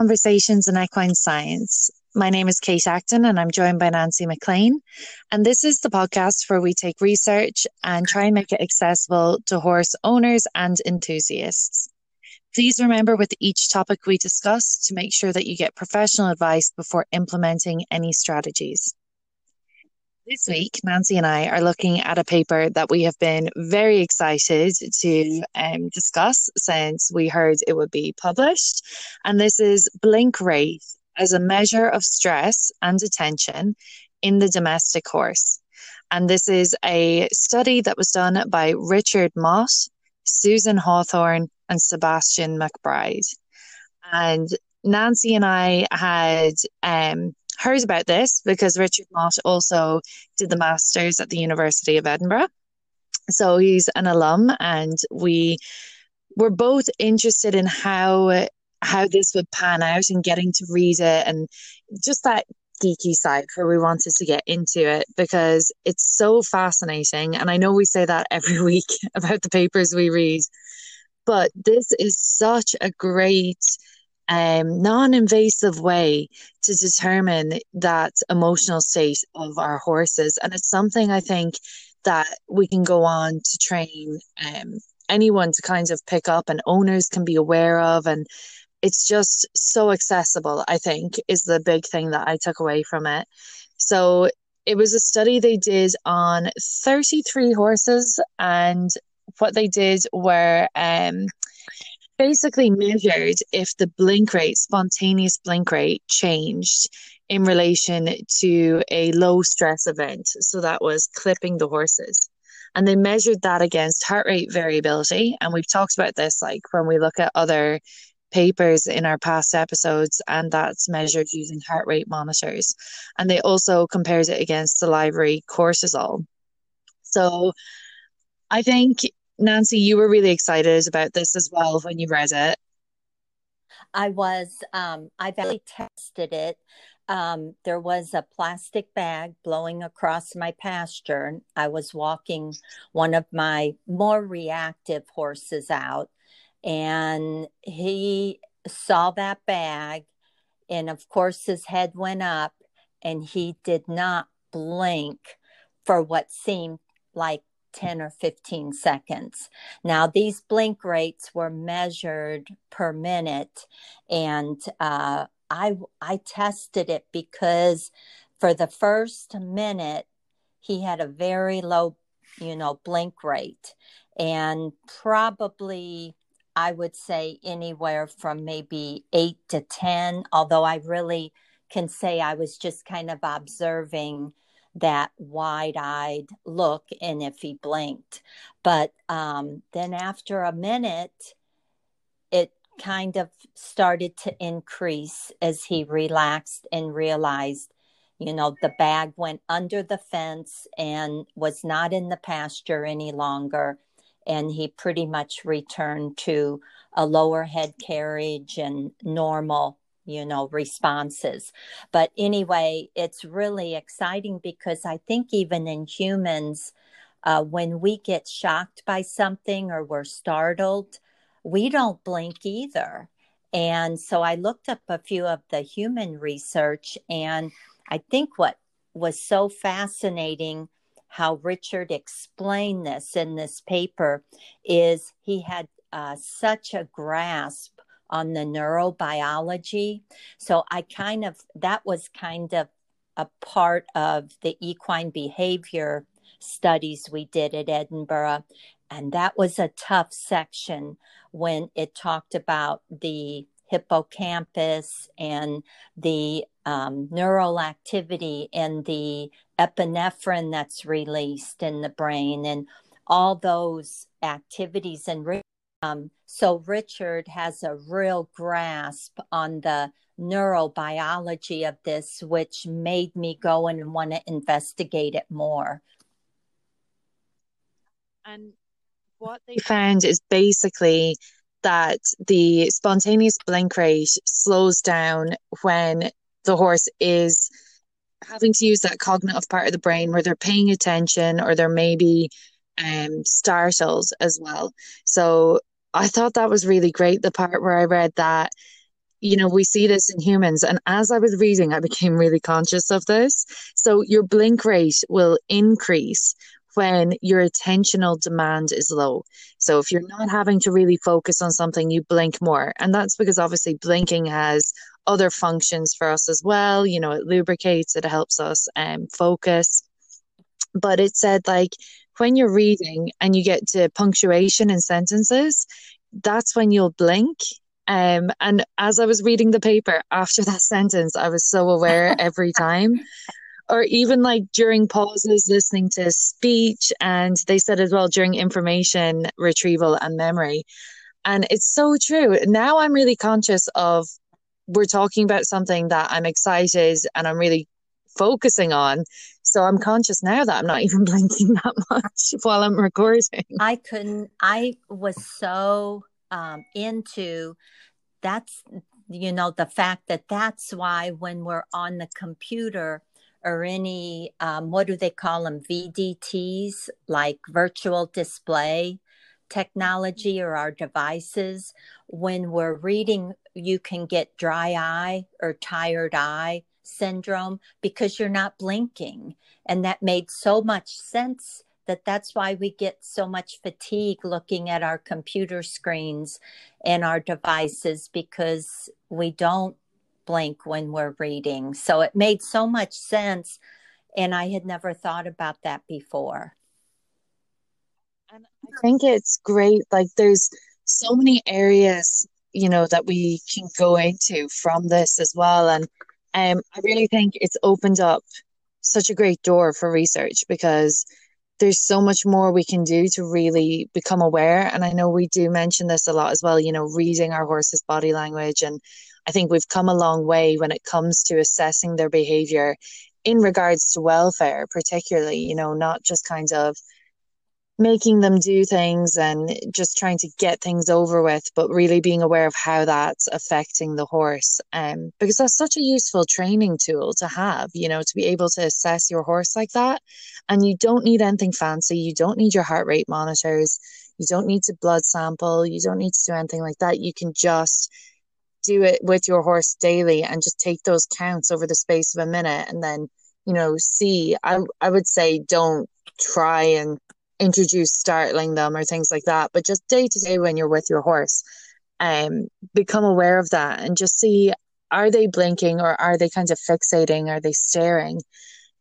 Conversations in Equine Science. My name is Kate Acton and I'm joined by Nancy McLean. And this is the podcast where we take research and try and make it accessible to horse owners and enthusiasts. Please remember with each topic we discuss to make sure that you get professional advice before implementing any strategies. This week, Nancy and I are looking at a paper that we have been very excited to um, discuss since we heard it would be published. And this is blink rate as a measure of stress and attention in the domestic horse. And this is a study that was done by Richard Mott, Susan Hawthorne, and Sebastian McBride. And Nancy and I had um, heard about this because Richard Mott also did the Masters at the University of Edinburgh. So he's an alum, and we were both interested in how how this would pan out and getting to read it and just that geeky side where we wanted to get into it because it's so fascinating. And I know we say that every week about the papers we read, but this is such a great um, non-invasive way to determine that emotional state of our horses. And it's something i think that we can go on to train um, anyone to kind of pick up and owners can be aware of. And it's just so accessible i think is the big thing that i took away from it. So it was a study they did on 33 horses and what they did were um, basically measured if the blink rate, spontaneous blink rate, changed in relation to a low stress event. So that was clipping the horses. And they measured that against heart rate variability. And we've talked about this like when we look at other papers in our past episodes, and that's measured using heart rate monitors. And they also compared it against the salivary cortisol. So I think Nancy, you were really excited about this as well when you read it. I was. Um, I've actually tested it. Um, there was a plastic bag blowing across my pasture. I was walking one of my more reactive horses out, and he saw that bag. And of course, his head went up, and he did not blink for what seemed like 10 or 15 seconds. Now, these blink rates were measured per minute, and uh, I, I tested it because for the first minute, he had a very low, you know, blink rate, and probably I would say anywhere from maybe eight to 10, although I really can say I was just kind of observing that wide eyed look and if he blinked. But um, then after a minute, it kind of started to increase as he relaxed and realized, you know, the bag went under the fence and was not in the pasture any longer. And he pretty much returned to a lower head carriage and normal you know responses. But anyway it's really exciting because i think even in humans uh, when we get shocked by something or we're startled we don't blink either. And so i looked up a few of the human research and i think what was so fascinating how richard explained this in this paper is he had uh, such a grasp on the neurobiology. So I kind of, that was kind of a part of the equine behavior studies we did at Edinburgh. And that was a tough section when it talked about the hippocampus and the um, neural activity and the epinephrine that's released in the brain and all those activities and um, so Richard has a real grasp on the neurobiology of this, which made me go and want to investigate it more. And what they found is basically that the spontaneous blink rate slows down when the horse is having to use that cognitive part of the brain where they're paying attention or they're maybe um, startled as well. So I thought that was really great. The part where I read that you know, we see this in humans. And as I was reading, I became really conscious of this. So your blink rate will increase when your attentional demand is low. So if you're not having to really focus on something, you blink more. And that's because obviously blinking has other functions for us as well. You know, it lubricates, it helps us um, focus. But it said like when you're reading and you get to punctuation in sentences, that's when you'll blink. Um, and as I was reading the paper after that sentence, I was so aware every time. Or even like during pauses listening to speech and they said as well during information retrieval and memory. And it's so true. Now i'm really conscious of we're talking about something that i'm excited and i'm really focusing on so i'm conscious now that i'm not even blinking that much while i'm recording. I couldn't i was so um, into that's you know the fact that that's why when we're on the computer or any um, what do they call them vdts like virtual display technology or our devices when we're reading you can get dry eye or tired eye syndrome because you're not blinking and that made so much sense that that's why we get so much fatigue looking at our computer screens and our devices because we don't blink when we're reading. So it made so much sense. And I had never thought about that before. And I think it's great. Like, there's so many areas, you know, that we can go into from this as well. And um, I really think it's opened up such a great door for research because there's so much more we can do to really become aware. And I know we do mention this a lot as well, you know, reading our horse's body language and I think we've come a long way when it comes to assessing their behavior in regards to welfare, particularly, you know, not just kind of making them do things and just trying to get things over with, but really being aware of how that's affecting the horse. Um, because that's such a useful training tool to have, you know, to be able to assess your horse like that. And you don't need anything fancy. You don't need your heart rate monitors. You don't need to blood sample. You don't need to do anything like that. You can just do it with your horse daily and just take those counts over the space of a minute and then you know see i i would say don't try and introduce startling them or things like that but just day to day when you're with your horse um become aware of that and just see are they blinking or are they kind of fixating? Are they staring?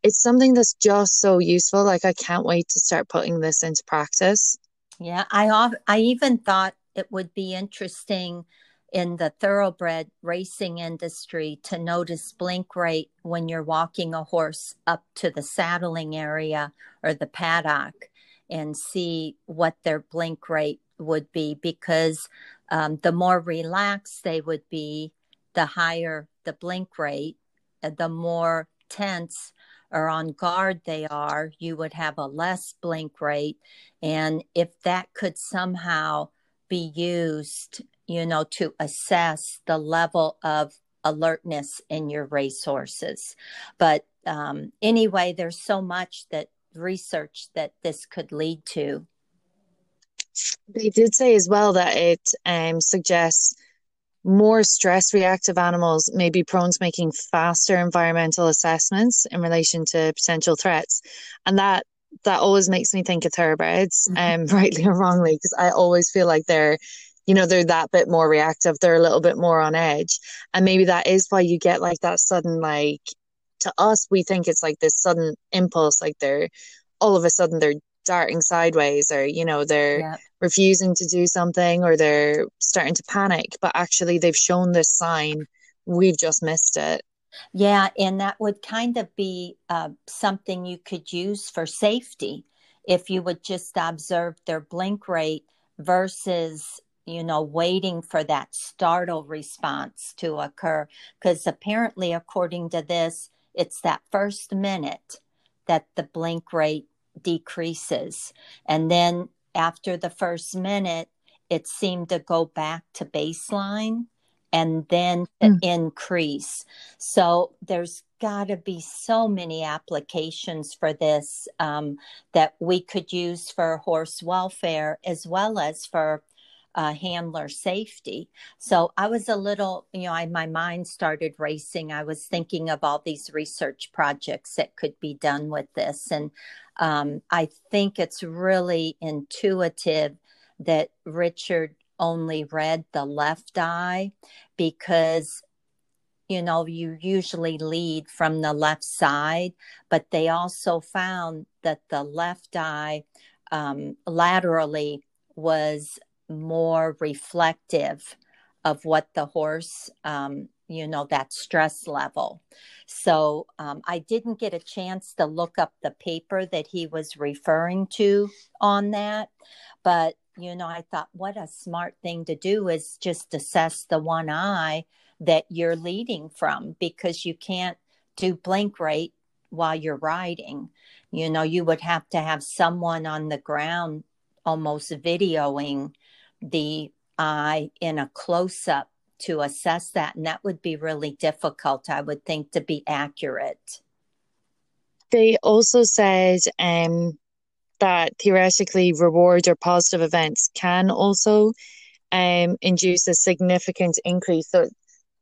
It's something that's just so useful. Like i can't wait to start putting this into practice. Yeah i i even thought it would be interesting in the thoroughbred racing industry to notice blink rate when you're walking a horse up to the saddling area or the paddock and see what their blink rate would be because um, the more relaxed they would be, the higher the blink rate, the more tense or on guard they are, you would have a less blink rate. And if that could somehow be used you know, to assess the level of alertness in your racehorses. But um, anyway, there's so much that research that this could lead to. They did say as well that it um, suggests more stress reactive animals may be prone to making faster environmental assessments in relation to potential threats. And that that always makes me think of thoroughbreds, mm-hmm. um, rightly or wrongly, because I always feel like they're you know they're that bit more reactive they're a little bit more on edge and maybe that is why you get like that sudden like to us we think it's like this sudden impulse like they're all of a sudden they're darting sideways or you know they're yeah. refusing to do something or they're starting to panic but actually they've shown this sign we've just missed it yeah and that would kind of be uh, something you could use for safety if you would just observe their blink rate versus you know, waiting for that startle response to occur. Because apparently, according to this, it's that first minute that the blink rate decreases. And then after the first minute, it seemed to go back to baseline and then mm. increase. So there's got to be so many applications for this um, that we could use for horse welfare as well as for uh, handler safety. So I was a little, you know, I, my mind started racing. I was thinking of all these research projects that could be done with this. And um, I think it's really intuitive that Richard only read the left eye because you know, you usually lead from the left side, but they also found that the left eye um, laterally was more reflective of what the horse, um, you know, that stress level. So um, I didn't get a chance to look up the paper that he was referring to on that, but you know, I thought what a smart thing to do is just assess the one eye that you're leading from because you can't do blink rate while you're riding. You know, you would have to have someone on the ground almost videoing the eye in a close up to assess that. And that would be really difficult, I would think, to be accurate. They also said um, that theoretically reward or positive events can also um, induce a significant increase. So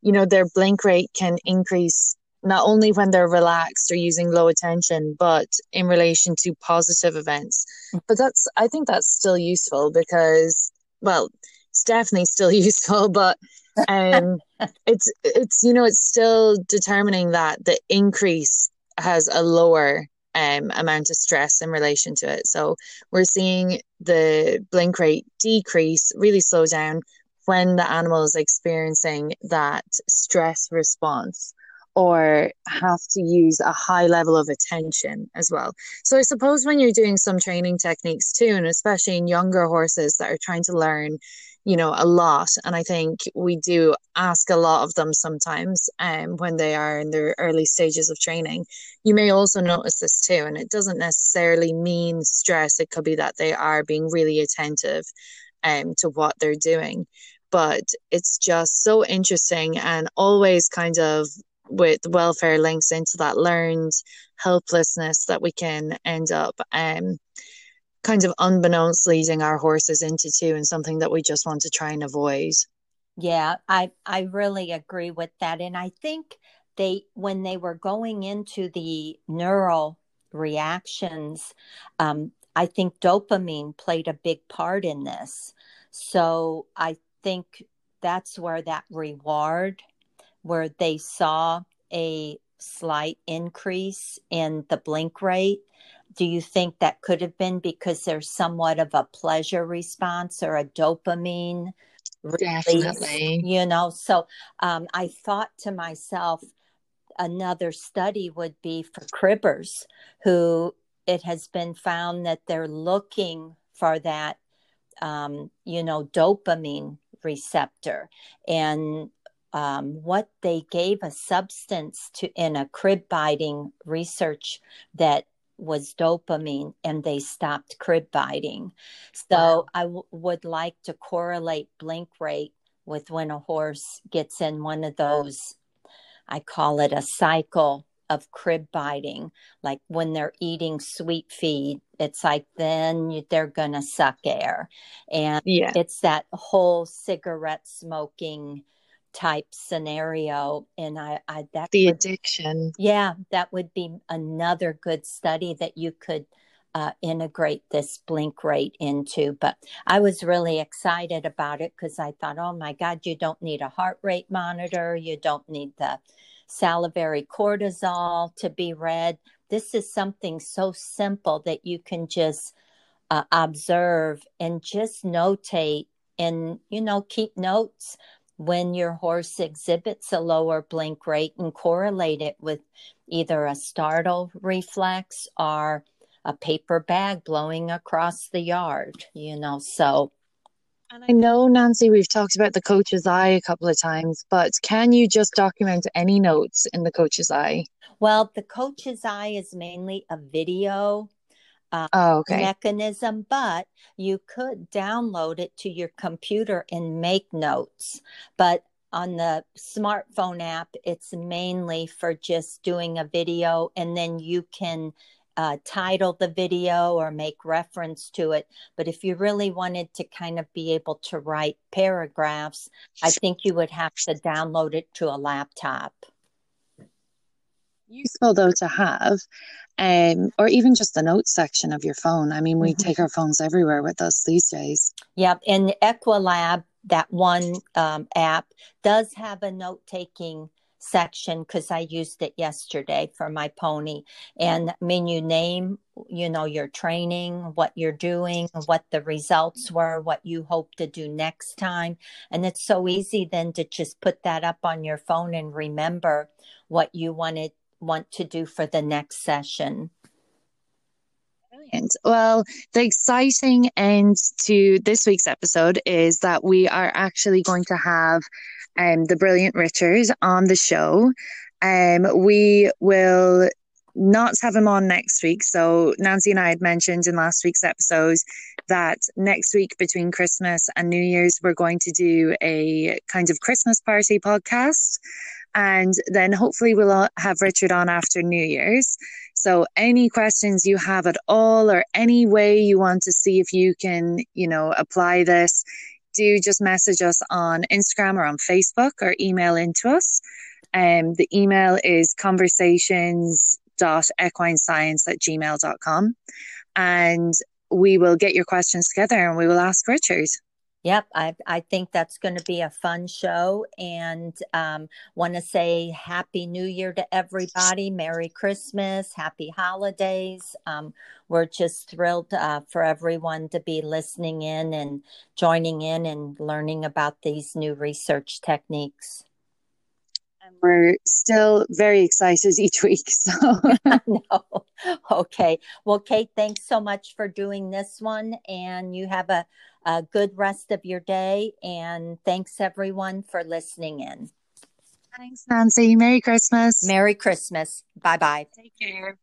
you know, their blink rate can increase not only when they're relaxed or using low attention, but in relation to positive events. Mm. But that's, I think that's still useful because, well, it's definitely still useful, but um, it's, it's, you know, it's still determining that the increase has a lower um, amount of stress in relation to it. So we're seeing the blink rate decrease, really slow down when the animal is experiencing that stress response or have to use a high level of attention as well. So I suppose when you're doing some training techniques too, and especially in younger horses that are trying to learn, you know, a lot, and I think we do ask a lot of them sometimes um, when they are in their early stages of training. You may also notice this too, and it doesn't necessarily mean stress. It could be that they are being really attentive um, to what they're doing but it's just so interesting and always kind of with welfare links into that learned helplessness that we can end up um kind of unbeknownst leading our horses into too and something that we just want to try and avoid. Yeah i i really agree with that and i think they when they were going into the neural reactions um, i think dopamine played a big part in this. So i think that's where that reward, where they saw a slight increase in the blink rate. Do you think that could have been because there's somewhat of a pleasure response or a dopamine Definitely. You know, so um, I thought to myself, another study would be for cribbers who it has been found that they're looking for that, um, you know, dopamine receptor and um, what they gave a substance to in a crib biting research that was dopamine and they stopped crib biting. So wow. I w- would like to correlate blink rate with when a horse gets in one of those, I call it a cycle of crib biting, like when they're eating sweet feed, it's like then they're going to suck air. And yeah. it's that whole cigarette smoking type scenario and i i that the would, addiction yeah that would be another good study that you could uh, integrate this blink rate into but i was really excited about it because i thought oh my god you don't need a heart rate monitor you don't need the salivary cortisol to be read. This is something so simple that you can just uh, observe and just notate and, you know, keep notes when your horse exhibits a lower blink rate and correlate it with either a startle reflex or a paper bag blowing across the yard, you know. So and I know, Nancy, we've talked about the coach's eye a couple of times, but can you just document any notes in the coach's eye? Well, the coach's eye is mainly a video uh, oh, okay. mechanism, but you could download it to your computer and make notes. But on the smartphone app, it's mainly for just doing a video, and then you can uh, title the video or make reference to it. But if you really wanted to kind of be able to write paragraphs, I think you would have to download it to a laptop. Useful though to have, um, or even just the notes section of your phone. I mean, we mm-hmm. take our phones everywhere with us these days. Yep, and Equilab, that one um, app, does have a note taking section because I used it yesterday for my pony. And I mean, you name, you know, your training, what you're doing, what the results were, what you hope to do next time. And it's so easy then to just put that up on your phone and remember what you wanted want to do for the next session. Brilliant. Well, the exciting end to this week's episode is that we are actually going to have um, the brilliant Richard on the show. Um, we will not have him on next week. So Nancy and I had mentioned in last week's episodes that next week between Christmas and New Year's, we're going to do a kind of Christmas party podcast. And then hopefully we'll have Richard on after New Year's. So any questions you have at all or any way you want to see if you can, you know, apply this, do just message us on Instagram or on Facebook or email into us. Um, the email is conversations.equinescience at gmail.com. And we will get your questions together and we will ask Richard. Yep, I, I think that's going to be a fun show and um, want to say Happy New Year to everybody. Merry Christmas, Happy Holidays. Um, we're just thrilled uh, for everyone to be listening in and joining in and learning about these new research techniques. And we're still very excited each week. So, no. okay. Well, Kate, thanks so much for doing this one. And you have a a good rest of your day. And thanks everyone for listening in. Thanks, Nancy. Merry Christmas. Merry Christmas. Bye bye. Take care.